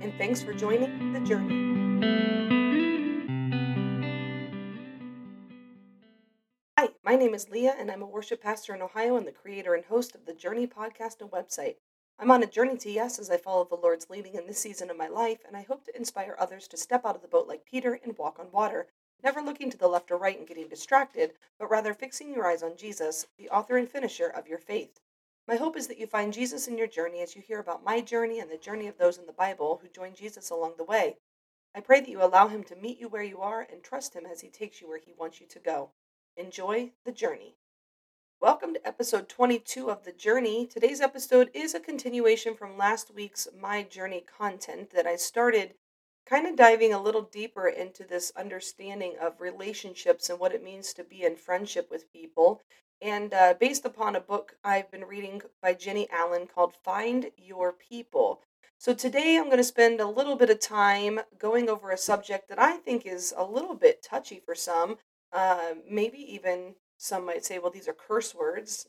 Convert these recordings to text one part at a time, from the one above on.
and thanks for joining the journey. Hi, my name is Leah, and I'm a worship pastor in Ohio and the creator and host of the Journey podcast and website. I'm on a journey to yes as I follow the Lord's leading in this season of my life, and I hope to inspire others to step out of the boat like Peter and walk on water, never looking to the left or right and getting distracted, but rather fixing your eyes on Jesus, the author and finisher of your faith. My hope is that you find Jesus in your journey as you hear about my journey and the journey of those in the Bible who joined Jesus along the way. I pray that you allow him to meet you where you are and trust him as he takes you where he wants you to go. Enjoy the journey. Welcome to episode 22 of The Journey. Today's episode is a continuation from last week's My Journey content that I started kind of diving a little deeper into this understanding of relationships and what it means to be in friendship with people and uh, based upon a book I've been reading by Jennie Allen called Find Your People. So today I'm going to spend a little bit of time going over a subject that I think is a little bit touchy for some. Uh, maybe even some might say, well, these are curse words.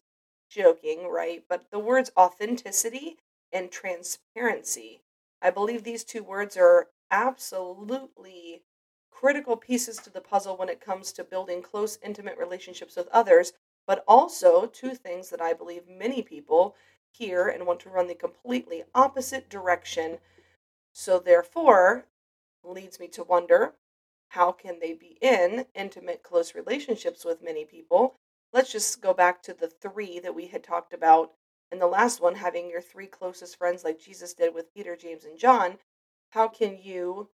Joking, right? But the words authenticity and transparency. I believe these two words are absolutely critical pieces to the puzzle when it comes to building close, intimate relationships with others, but also two things that I believe many people hear and want to run the completely opposite direction. So, therefore, leads me to wonder how can they be in intimate, close relationships with many people? Let's just go back to the three that we had talked about in the last one having your three closest friends, like Jesus did with Peter, James, and John. How can you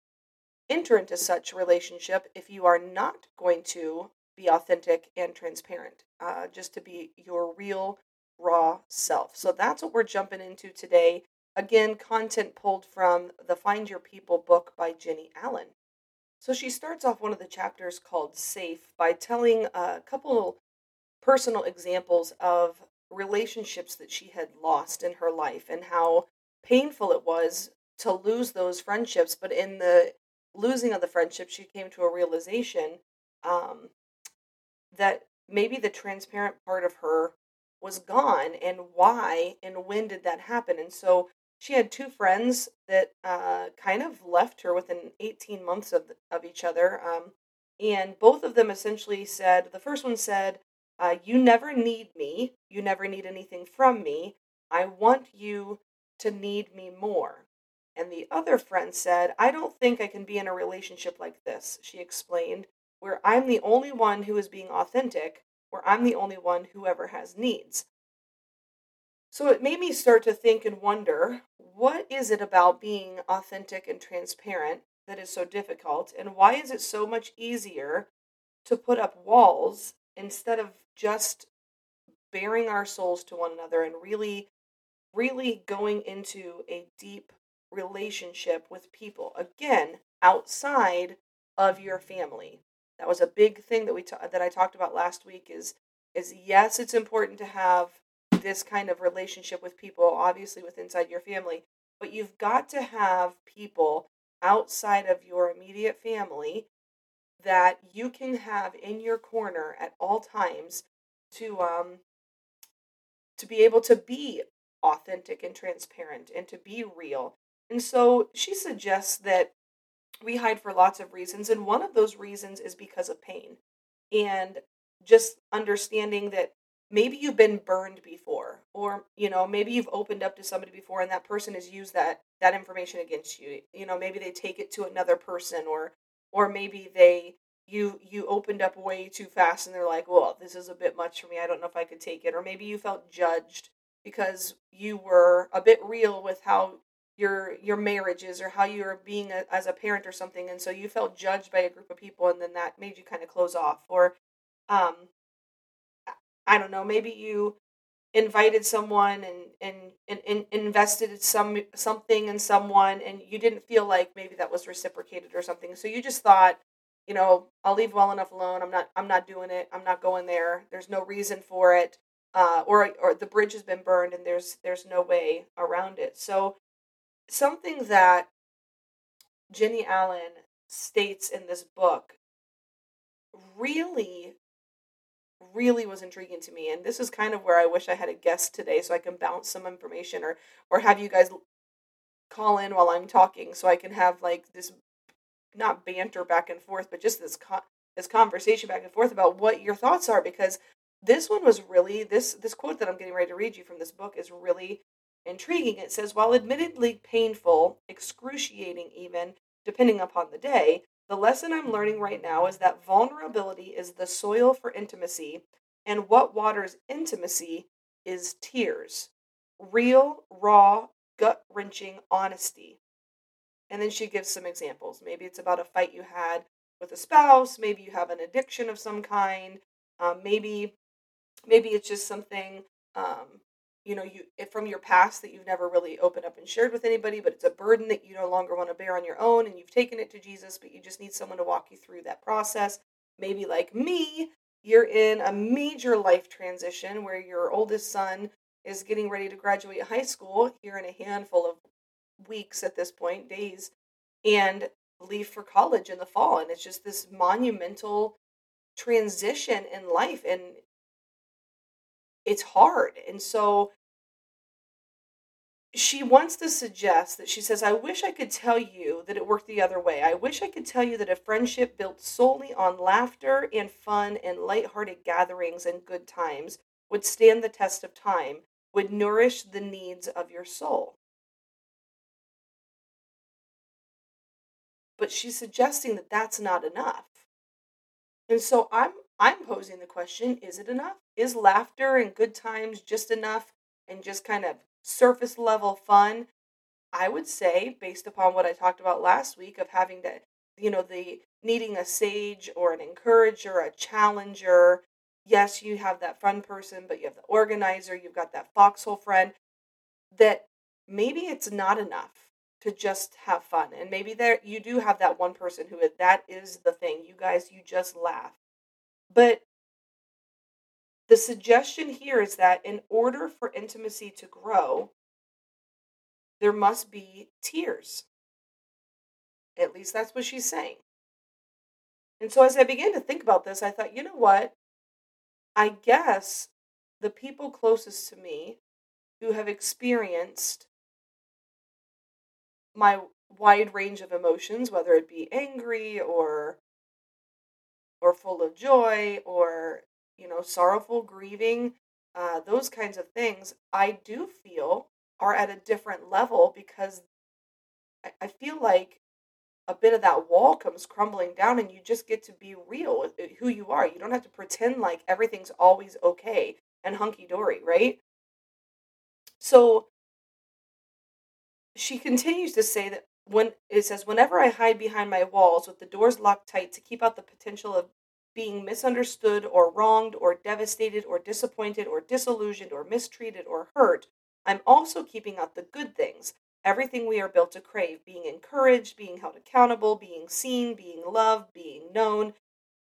enter into such a relationship if you are not going to be authentic and transparent, uh, just to be your real, raw self. So that's what we're jumping into today. Again, content pulled from the Find Your People book by Jennie Allen. So she starts off one of the chapters called Safe by telling a couple personal examples of relationships that she had lost in her life and how painful it was to lose those friendships. But in the losing of the friendship, she came to a realization um, that maybe the transparent part of her was gone and why and when did that happen? And so she had two friends that uh, kind of left her within 18 months of, of each other um, and both of them essentially said the first one said uh, you never need me. You never need anything from me. I want you to need me more. And the other friend said i don't think i can be in a relationship like this she explained where I'm the only one who is being authentic, where I'm the only one who ever has needs. So it made me start to think and wonder what is it about being authentic and transparent that is so difficult? And why is it so much easier to put up walls instead of just bearing our souls to one another and really, really going into a deep relationship with people? Again, outside of your family. That was a big thing that we ta- that I talked about last week. Is is yes, it's important to have this kind of relationship with people, obviously with inside your family, but you've got to have people outside of your immediate family that you can have in your corner at all times to um to be able to be authentic and transparent and to be real. And so she suggests that we hide for lots of reasons and one of those reasons is because of pain. And just understanding that maybe you've been burned before or you know maybe you've opened up to somebody before and that person has used that that information against you. You know maybe they take it to another person or or maybe they you you opened up way too fast and they're like well this is a bit much for me. I don't know if i could take it. Or maybe you felt judged because you were a bit real with how your your marriages or how you're being a, as a parent or something. And so you felt judged by a group of people and then that made you kind of close off or um i don't know maybe you invited someone and and, and, and invested some something in someone and you didn't feel like maybe that was reciprocated or something. So you just thought you know i'll leave well enough alone. I'm not i'm not doing it. I'm not going there. There's no reason for it uh, or or the bridge has been burned and there's there's no way around it. So something that Jennie Allen states in this book really really was intriguing to me and this is kind of where I wish I had a guest today so I can bounce some information or or have you guys call in while I'm talking so I can have like this not banter back and forth, but just this this conversation back and forth about what your thoughts are because this one was really this this quote that I'm getting ready to read you from this book is really intriguing. It says, while admittedly painful, excruciating even, depending upon the day, the lesson I'm learning right now is that vulnerability is the soil for intimacy, and what waters intimacy is tears. Real, raw, gut wrenching honesty. And then she gives some examples. Maybe it's about a fight you had with a spouse, maybe you have an addiction of some kind, um, maybe maybe it's just something um, you know you from your past that you've never really opened up and shared with anybody but it's a burden that you no longer want to bear on your own and you've taken it to jesus but you just need someone to walk you through that process. Maybe like me you're in a major life transition where your oldest son is getting ready to graduate high school here in a handful of weeks at this point days and leave for college in the fall and it's just this monumental transition in life and it's hard. And so she wants to suggest that she says, I wish I could tell you that it worked the other way. I wish I could tell you that a friendship built solely on laughter and fun and lighthearted gatherings and good times would stand the test of time, would nourish the needs of your soul. But she's suggesting that that's not enough. And so I'm I'm posing the question, is it enough? Is laughter and good times just enough and just kind of surface level fun? I would say, based upon what I talked about last week of having to, you know, the needing a sage or an encourager, a challenger. Yes, you have that fun person, but you have the organizer, you've got that foxhole friend, that maybe it's not enough to just have fun. And maybe there you do have that one person who that is the thing. You guys, you just laugh. But the suggestion here is that in order for intimacy to grow, there must be tears. At least that's what she's saying. And so as I began to think about this, I thought, you know what? I guess the people closest to me who have experienced my wide range of emotions, whether it be angry or or full of joy or you know, sorrowful, grieving, uh, those kinds of things, I do feel are at a different level because I, I feel like a bit of that wall comes crumbling down and you just get to be real with who you are. You don't have to pretend like everything's always okay and hunky dory, right? So she continues to say that when it says, whenever I hide behind my walls with the doors locked tight to keep out the potential of being misunderstood or wronged or devastated or disappointed or disillusioned or mistreated or hurt, I'm also keeping out the good things, everything we are built to crave being encouraged, being held accountable, being seen, being loved, being known.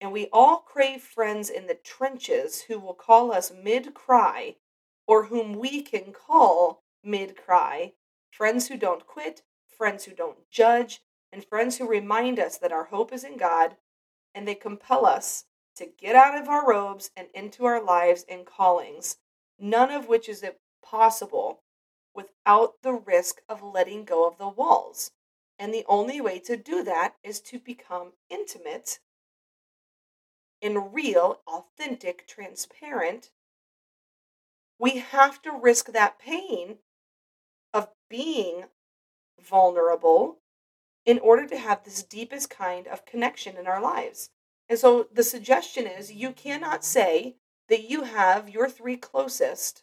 And we all crave friends in the trenches who will call us mid cry or whom we can call mid cry, friends who don't quit, friends who don't judge, and friends who remind us that our hope is in God and they compel us to get out of our robes and into our lives and callings, none of which is possible without the risk of letting go of the walls. And the only way to do that is to become intimate in real, authentic, transparent. We have to risk that pain of being vulnerable in order to have this deepest kind of connection in our lives. And so the suggestion is you cannot say that you have your three closest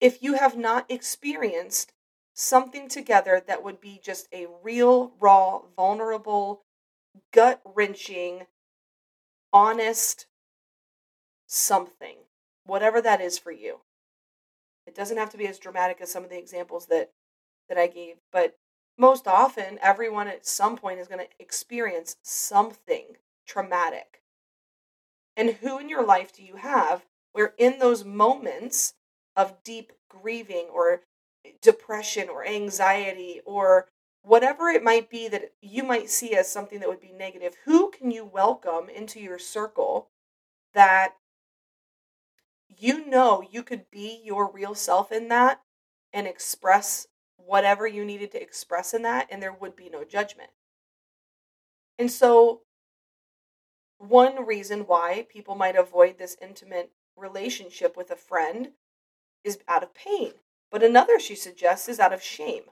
if you have not experienced something together that would be just a real, raw, vulnerable, gut wrenching, honest something, whatever that is for you. It doesn't have to be as dramatic as some of the examples that that I gave, but most often everyone at some point is going to experience something traumatic. And who in your life do you have where in those moments of deep grieving or depression or anxiety or whatever it might be that you might see as something that would be negative, who can you welcome into your circle that you know you could be your real self in that and express whatever you needed to express in that, and there would be no judgment. And so, one reason why people might avoid this intimate relationship with a friend is out of pain. But another she suggests is out of shame.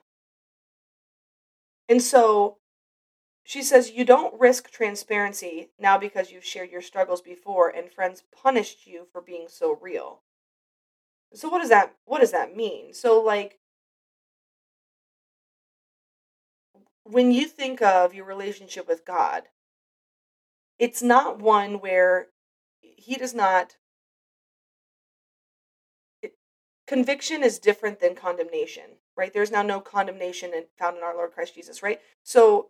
And so she says you don't risk transparency now because you've shared your struggles before and friends punished you for being so real. So what does that what does that mean? So like when you think of your relationship with God, it's not one where he does not it, conviction is different than condemnation, right? There's now no condemnation found in our Lord Christ Jesus, right? So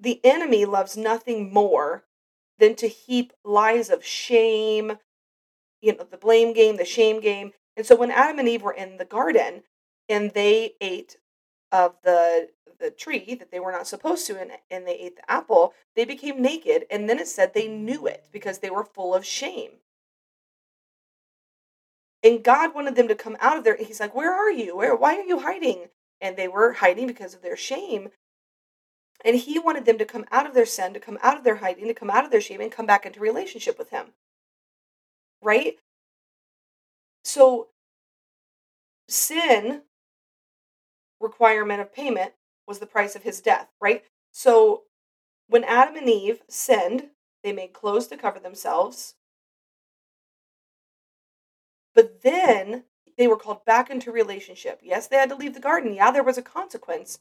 the enemy loves nothing more than to heap lies of shame, you know, the blame game, the shame game. And so when Adam and Eve were in the garden and they ate of the the tree that they were not supposed to and, and they ate the apple, they became naked. And then it said they knew it because they were full of shame. And God wanted them to come out of there. He's like, Where are you? Where why are you hiding? And they were hiding because of their shame. And he wanted them to come out of their sin, to come out of their hiding, to come out of their shame, and come back into relationship with him. Right? So, sin requirement of payment was the price of his death, right? So, when Adam and Eve sinned, they made clothes to cover themselves. But then they were called back into relationship. Yes, they had to leave the garden. Yeah, there was a consequence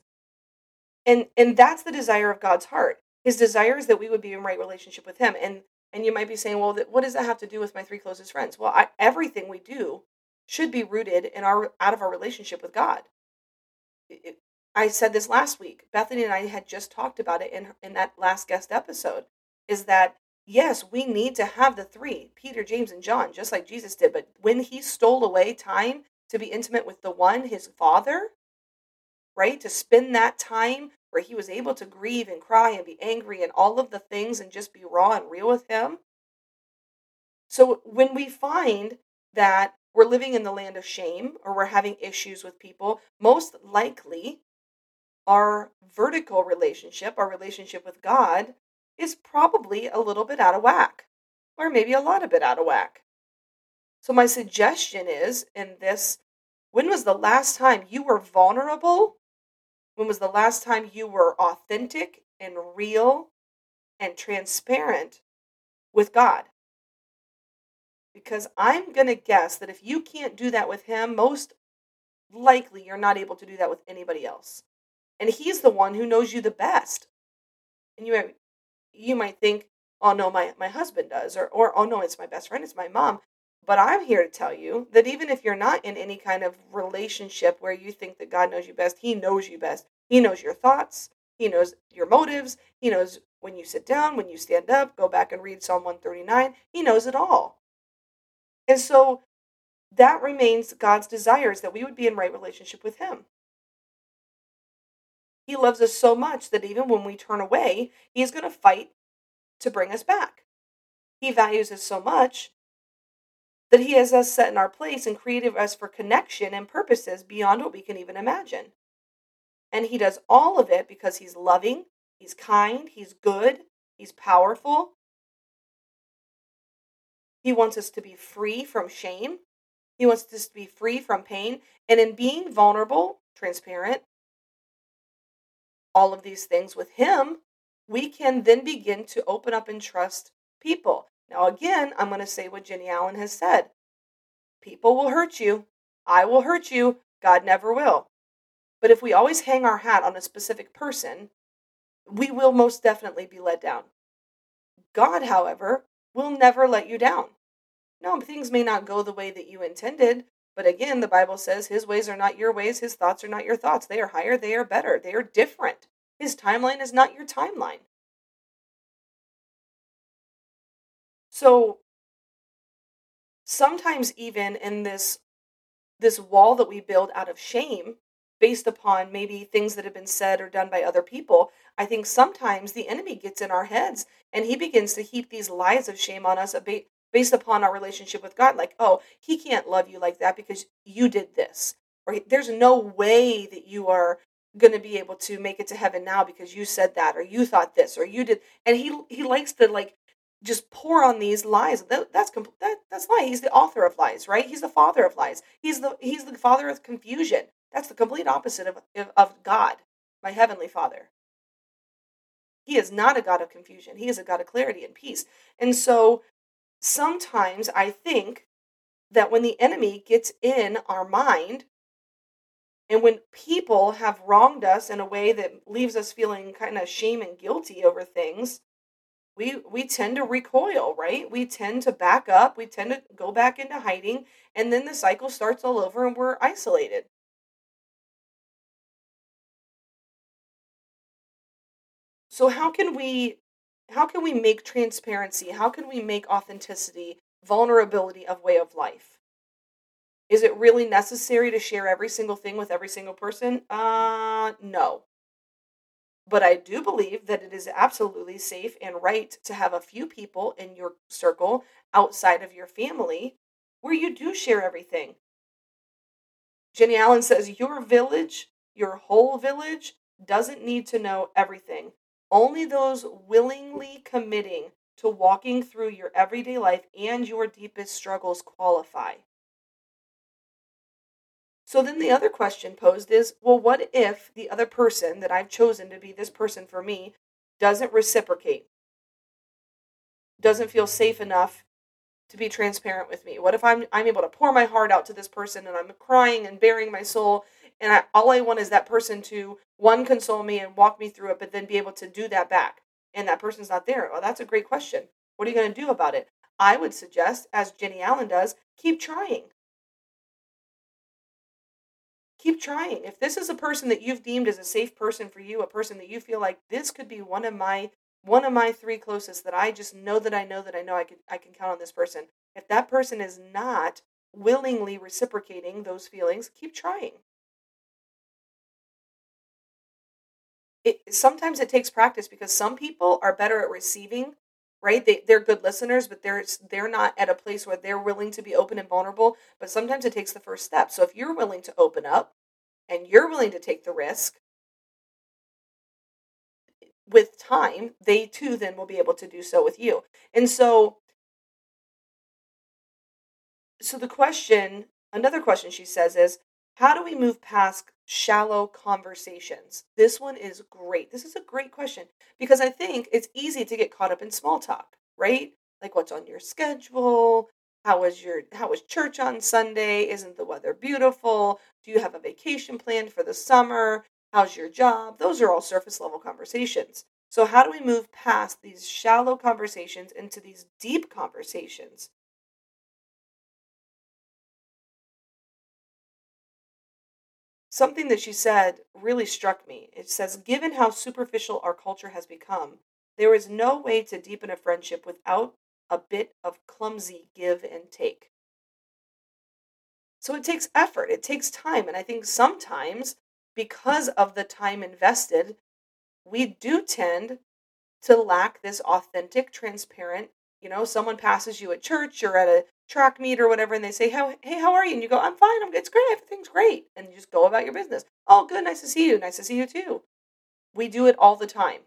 and and that's the desire of god's heart his desire is that we would be in right relationship with him and and you might be saying well what does that have to do with my three closest friends well I, everything we do should be rooted in our out of our relationship with god it, i said this last week bethany and i had just talked about it in in that last guest episode is that yes we need to have the three peter james and john just like jesus did but when he stole away time to be intimate with the one his father right? To spend that time where he was able to grieve and cry and be angry and all of the things and just be raw and real with him. So when we find that we're living in the land of shame or we're having issues with people, most likely our vertical relationship, our relationship with God, is probably a little bit out of whack, or maybe a lot of bit out of whack. So, my suggestion is in this when was the last time you were vulnerable when was the last time you were authentic and real and transparent with God? Because I'm going to guess that if you can't do that with Him, most likely you're not able to do that with anybody else. And He's the one who knows you the best. And you might, you might think, oh no, my, my husband does, or, or oh no, it's my best friend, it's my mom. But I'm here to tell you that even if you're not in any kind of relationship where you think that God knows you best, He knows you best. He knows your thoughts, He knows your motives, He knows when you sit down, when you stand up, go back and read Psalm 139. He knows it all. And so that remains God's desires that we would be in right relationship with Him. He loves us so much that even when we turn away, He is going to fight to bring us back. He values us so much that he has us set in our place and created us for connection and purposes beyond what we can even imagine. And he does all of it because he's loving, he's kind, he's good, he's powerful. He wants us to be free from shame. He wants us to be free from pain. And in being vulnerable, transparent, all of these things with him, we can then begin to open up and trust people. Now, again, I'm going to say what Jennie Allen has said people will hurt you. I will hurt you. God never will. But if we always hang our hat on a specific person, we will most definitely be let down. God, however, will never let you down. No, things may not go the way that you intended, but again, the Bible says his ways are not your ways, his thoughts are not your thoughts. They are higher, they are better, they are different. His timeline is not your timeline. So sometimes even in this this wall that we build out of shame based upon maybe things that have been said or done by other people, I think sometimes the enemy gets in our heads and he begins to heap these lies of shame on us based upon our relationship with God. Like, oh, he can't love you like that because you did this. or there's no way that you are going to be able to make it to heaven now because you said that or you thought this or you did and he he likes to like just pour on these lies. That, that's that, that's lie he's the author of lies right? He's the father of lies. He's the he's the father of confusion. That's the complete opposite of of god my heavenly father. He is not a god of confusion. He is a god of clarity and peace. And so sometimes i think that when the enemy gets in our mind and when people have wronged us in a way that leaves us feeling kind of shame and guilty over things, we we tend to recoil, right? We tend to back up, we tend to go back into hiding, and then the cycle starts all over and we're isolated. So how can we how can we make transparency? How can we make authenticity, vulnerability of way of life? Is it really necessary to share every single thing with every single person? Uh, no. But I do believe that it is absolutely safe and right to have a few people in your circle outside of your family where you do share everything. jennie Allen says your village, your whole village, doesn't need to know everything. Only those willingly committing to walking through your everyday life and your deepest struggles qualify. So then the other question posed is well, what if the other person that I've chosen to be this person for me doesn't reciprocate? Doesn't feel safe enough to be transparent with me? What if I'm I'm able to pour my heart out to this person and I'm crying and bearing my soul and I, all I want is that person to one console me and walk me through it but then be able to do that back and that person's not there. Well, that's a great question. What are you going to do about it? I would suggest as Jennie Allen does, keep trying keep trying. If this is a person that you've deemed as a safe person for you, a person that you feel like this could be one of my one of my three closest that I just know that I know that I know I can I can count on this person. If that person is not willingly reciprocating those feelings, keep trying. It, sometimes it takes practice because some people are better at receiving right? They, they're good listeners but they're they're not at a place where they're willing to be open and vulnerable but sometimes it takes the first step. So if you're willing to open up and you're willing to take the risk with time they too then will be able to do so with you. And so so the question another question she says is how do we move past shallow conversations? This one is great. This is a great question because I think it's easy to get caught up in small talk, right? Like what's on your schedule? How was your how was church on Sunday? Isn't the weather beautiful? Do you have a vacation planned for the summer? How's your job? Those are all surface level conversations. So how do we move past these shallow conversations into these deep conversations Something that she said really struck me. It says, Given how superficial our culture has become, there is no way to deepen a friendship without a bit of clumsy give and take. So it takes effort, it takes time. And I think sometimes, because of the time invested, we do tend to lack this authentic, transparent. You know, someone passes you at church or at a track meet or whatever, and they say, "How hey, how are you?" And you go, "I'm fine. I'm it's great. Everything's great." And you just go about your business. Oh, good. Nice to see you. Nice to see you too. We do it all the time.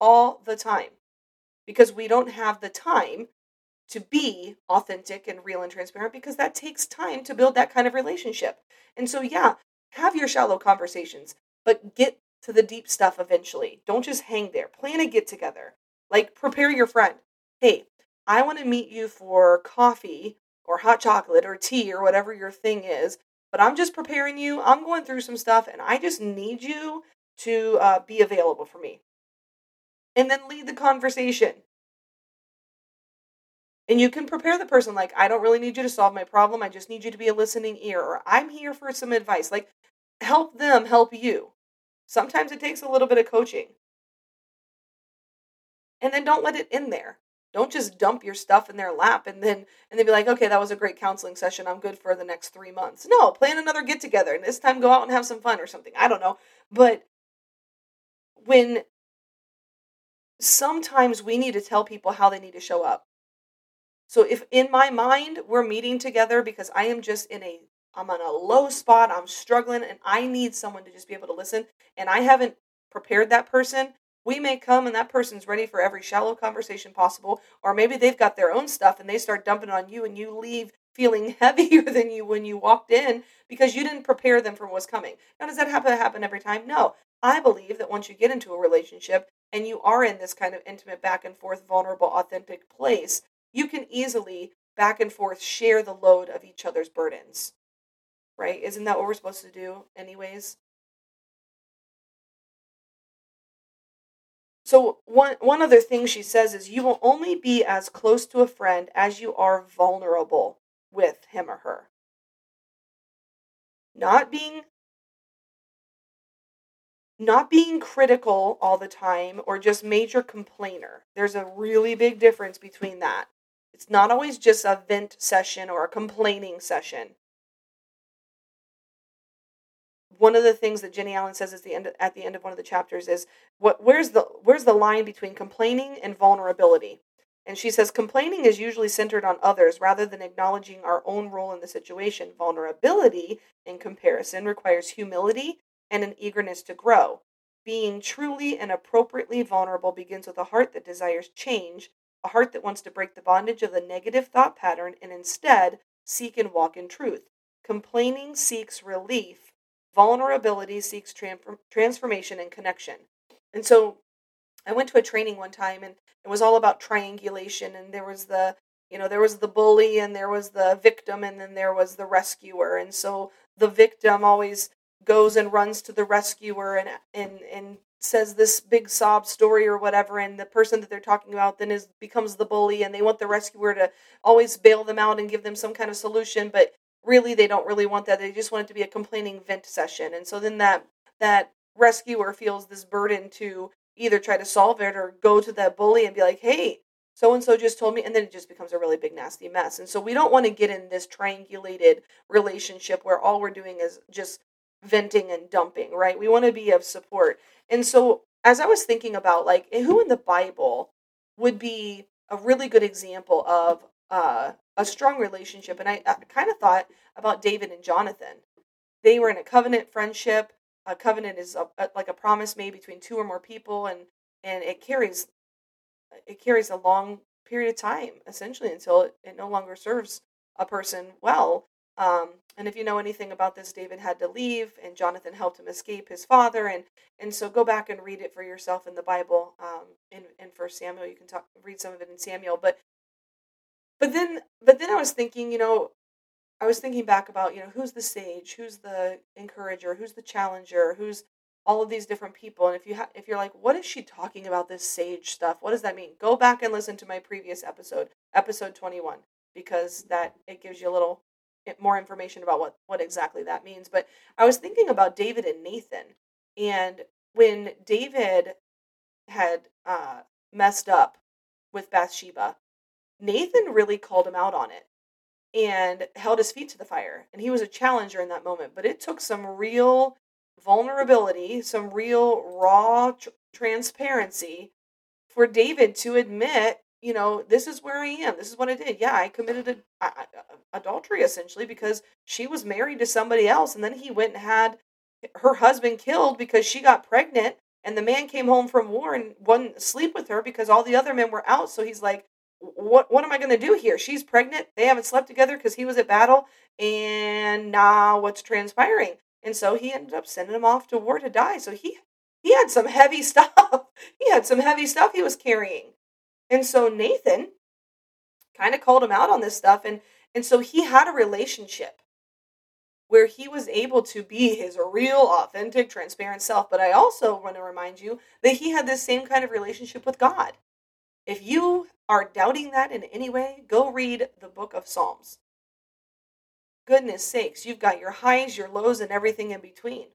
All the time. Because we don't have the time to be authentic and real and transparent because that takes time to build that kind of relationship. And so, yeah, have your shallow conversations, but get to the deep stuff eventually. Don't just hang there. Plan a get together. Like, prepare your friend. Hey, I want to meet you for coffee or hot chocolate or tea or whatever your thing is, but I'm just preparing you. I'm going through some stuff and I just need you to uh, be available for me. And then lead the conversation. And you can prepare the person like, I don't really need you to solve my problem. I just need you to be a listening ear, or I'm here for some advice. Like, help them help you. Sometimes it takes a little bit of coaching. And then don't let it in there. Don't just dump your stuff in their lap and then and then be like, okay, that was a great counseling session. I'm good for the next three months. No, plan another get together and this time go out and have some fun or something. I don't know. But when sometimes we need to tell people how they need to show up. So if in my mind we're meeting together because I am just in a I'm on a low spot, I'm struggling, and I need someone to just be able to listen. And I haven't prepared that person. We may come and that person's ready for every shallow conversation possible, or maybe they've got their own stuff and they start dumping on you, and you leave feeling heavier than you when you walked in because you didn't prepare them for what's coming. Now, does that happen to happen every time? No. I believe that once you get into a relationship and you are in this kind of intimate back and forth, vulnerable, authentic place, you can easily back and forth share the load of each other's burdens. Right? Isn't that what we're supposed to do, anyways? So one one other thing she says is you will only be as close to a friend as you are vulnerable with him or her. Not being not being critical all the time or just major complainer. There's a really big difference between that. It's not always just a vent session or a complaining session. One of the things that Jennie Allen says at the end at the end of one of the chapters is what where's the where's the line between complaining and vulnerability? And she says complaining is usually centered on others rather than acknowledging our own role in the situation. Vulnerability, in comparison, requires humility and an eagerness to grow. Being truly and appropriately vulnerable begins with a heart that desires change, a heart that wants to break the bondage of the negative thought pattern and instead seek and walk in truth. Complaining seeks relief, vulnerability seeks transformation and connection. And so I went to a training one time and it was all about triangulation and there was the you know there was the bully and there was the victim and then there was the rescuer and so the victim always goes and runs to the rescuer and and and says this big sob story or whatever and the person that they're talking about then is becomes the bully and they want the rescuer to always bail them out and give them some kind of solution but really they don't really want that they just want it to be a complaining vent session and so then that that rescuer feels this burden to either try to solve it or go to that bully and be like hey so and so just told me and then it just becomes a really big nasty mess and so we don't want to get in this triangulated relationship where all we're doing is just venting and dumping, right? We want to be of support. And so as I was thinking about like who in the Bible would be a really good example of uh, a strong relationship, and I, I kind of thought about David and Jonathan. They were in a covenant friendship. A covenant is a, a, like a promise made between two or more people, and and it carries it carries a long period of time, essentially, until it, it no longer serves a person well. Um, and if you know anything about this, David had to leave, and Jonathan helped him escape his father. And and so go back and read it for yourself in the Bible. Um, in in First Samuel, you can talk read some of it in Samuel. But but then but then I was thinking, you know, I was thinking back about you know who's the sage, who's the encourager, who's the challenger, who's all of these different people. And if you ha- if you're like, what is she talking about this sage stuff? What does that mean? Go back and listen to my previous episode, episode 21, because that it gives you a little more information about what what exactly that means. But I was thinking about David and Nathan, and when David had uh, messed up with Bathsheba, Nathan really called him out on it and held his feet to the fire. And he was a challenger in that moment, but it took some real vulnerability, some real raw tr- transparency for David to admit you know, this is where I am. This is what I did. Yeah, I committed a, a, a, adultery essentially because she was married to somebody else, and then he went and had her husband killed because she got pregnant, and the man came home from war and wouldn't sleep with her because all the other men were out. So he's like, "What? What am I going to do here? She's pregnant. They haven't slept together because he was at battle, and now what's transpiring?" And so he ended up sending him off to war to die. So he he had some heavy stuff. he had some heavy stuff he was carrying. And so Nathan kind of called him out on this stuff and and so he had a relationship where he was able to be his real authentic transparent self but i also want to remind you that he had this same kind of relationship with god if you are doubting that in any way go read the book of psalms goodness sakes you've got your highs your lows and everything in between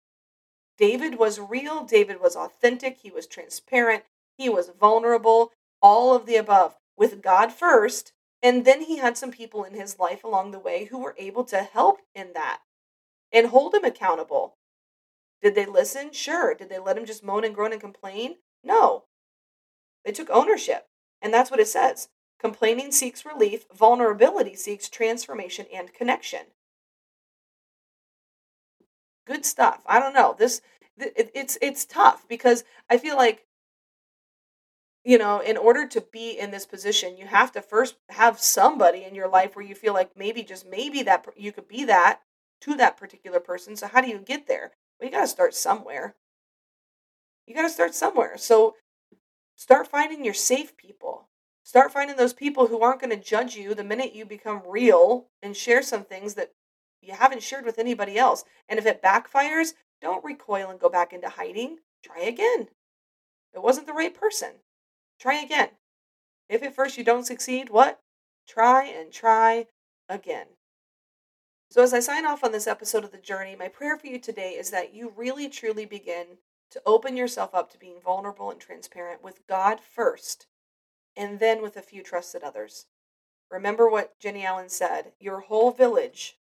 david was real david was authentic he was transparent he was vulnerable all of the above with God first. And then he had some people in his life along the way who were able to help in that and hold him accountable. Did they listen? Sure. Did they let him just moan and groan and complain? No. They took ownership. And that's what it says. Complaining seeks relief, vulnerability seeks transformation and connection. good stuff. I don't know. This it, it's it's tough because I feel like you know, in order to be in this position, you have to first have somebody in your life where you feel like maybe just maybe that you could be that to that particular person. So how do you get there? Well, you got to start somewhere. You got to start somewhere. So start finding your safe people. Start finding those people who aren't going to judge you the minute you become real and share some things that you haven't shared with anybody else. And if it backfires, don't recoil and go back into hiding. Try again. It wasn't the right person. Try again. If at first you don't succeed, what? Try and try again. So, as I sign off on this episode of The Journey, my prayer for you today is that you really truly begin to open yourself up to being vulnerable and transparent with God first, and then with a few trusted others. Remember what Jennie Allen said your whole village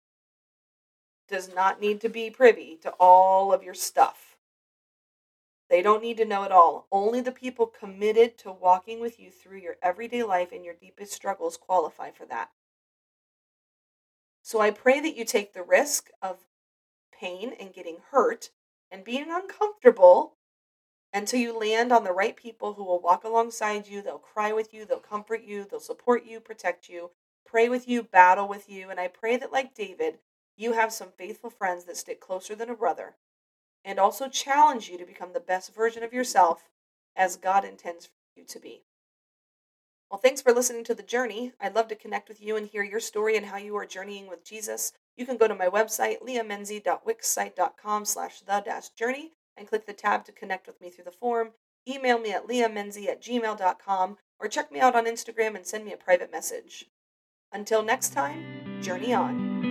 does not need to be privy to all of your stuff. They don't need to know it all. Only the people committed to walking with you through your everyday life and your deepest struggles qualify for that. So I pray that you take the risk of pain and getting hurt and being uncomfortable until you land on the right people who will walk alongside you. They'll cry with you, they'll comfort you, they'll support you, protect you, pray with you, battle with you. And I pray that, like David, you have some faithful friends that stick closer than a brother and also challenge you to become the best version of yourself as God intends for you to be. Well, thanks for listening to The Journey. I'd love to connect with you and hear your story and how you are journeying with Jesus. You can go to my website, leahmenzie.wixsite.com slash the journey and click the tab to connect with me through the form. Email me at leahmenzie at gmail.com or check me out on Instagram and send me a private message. Until next time, journey on.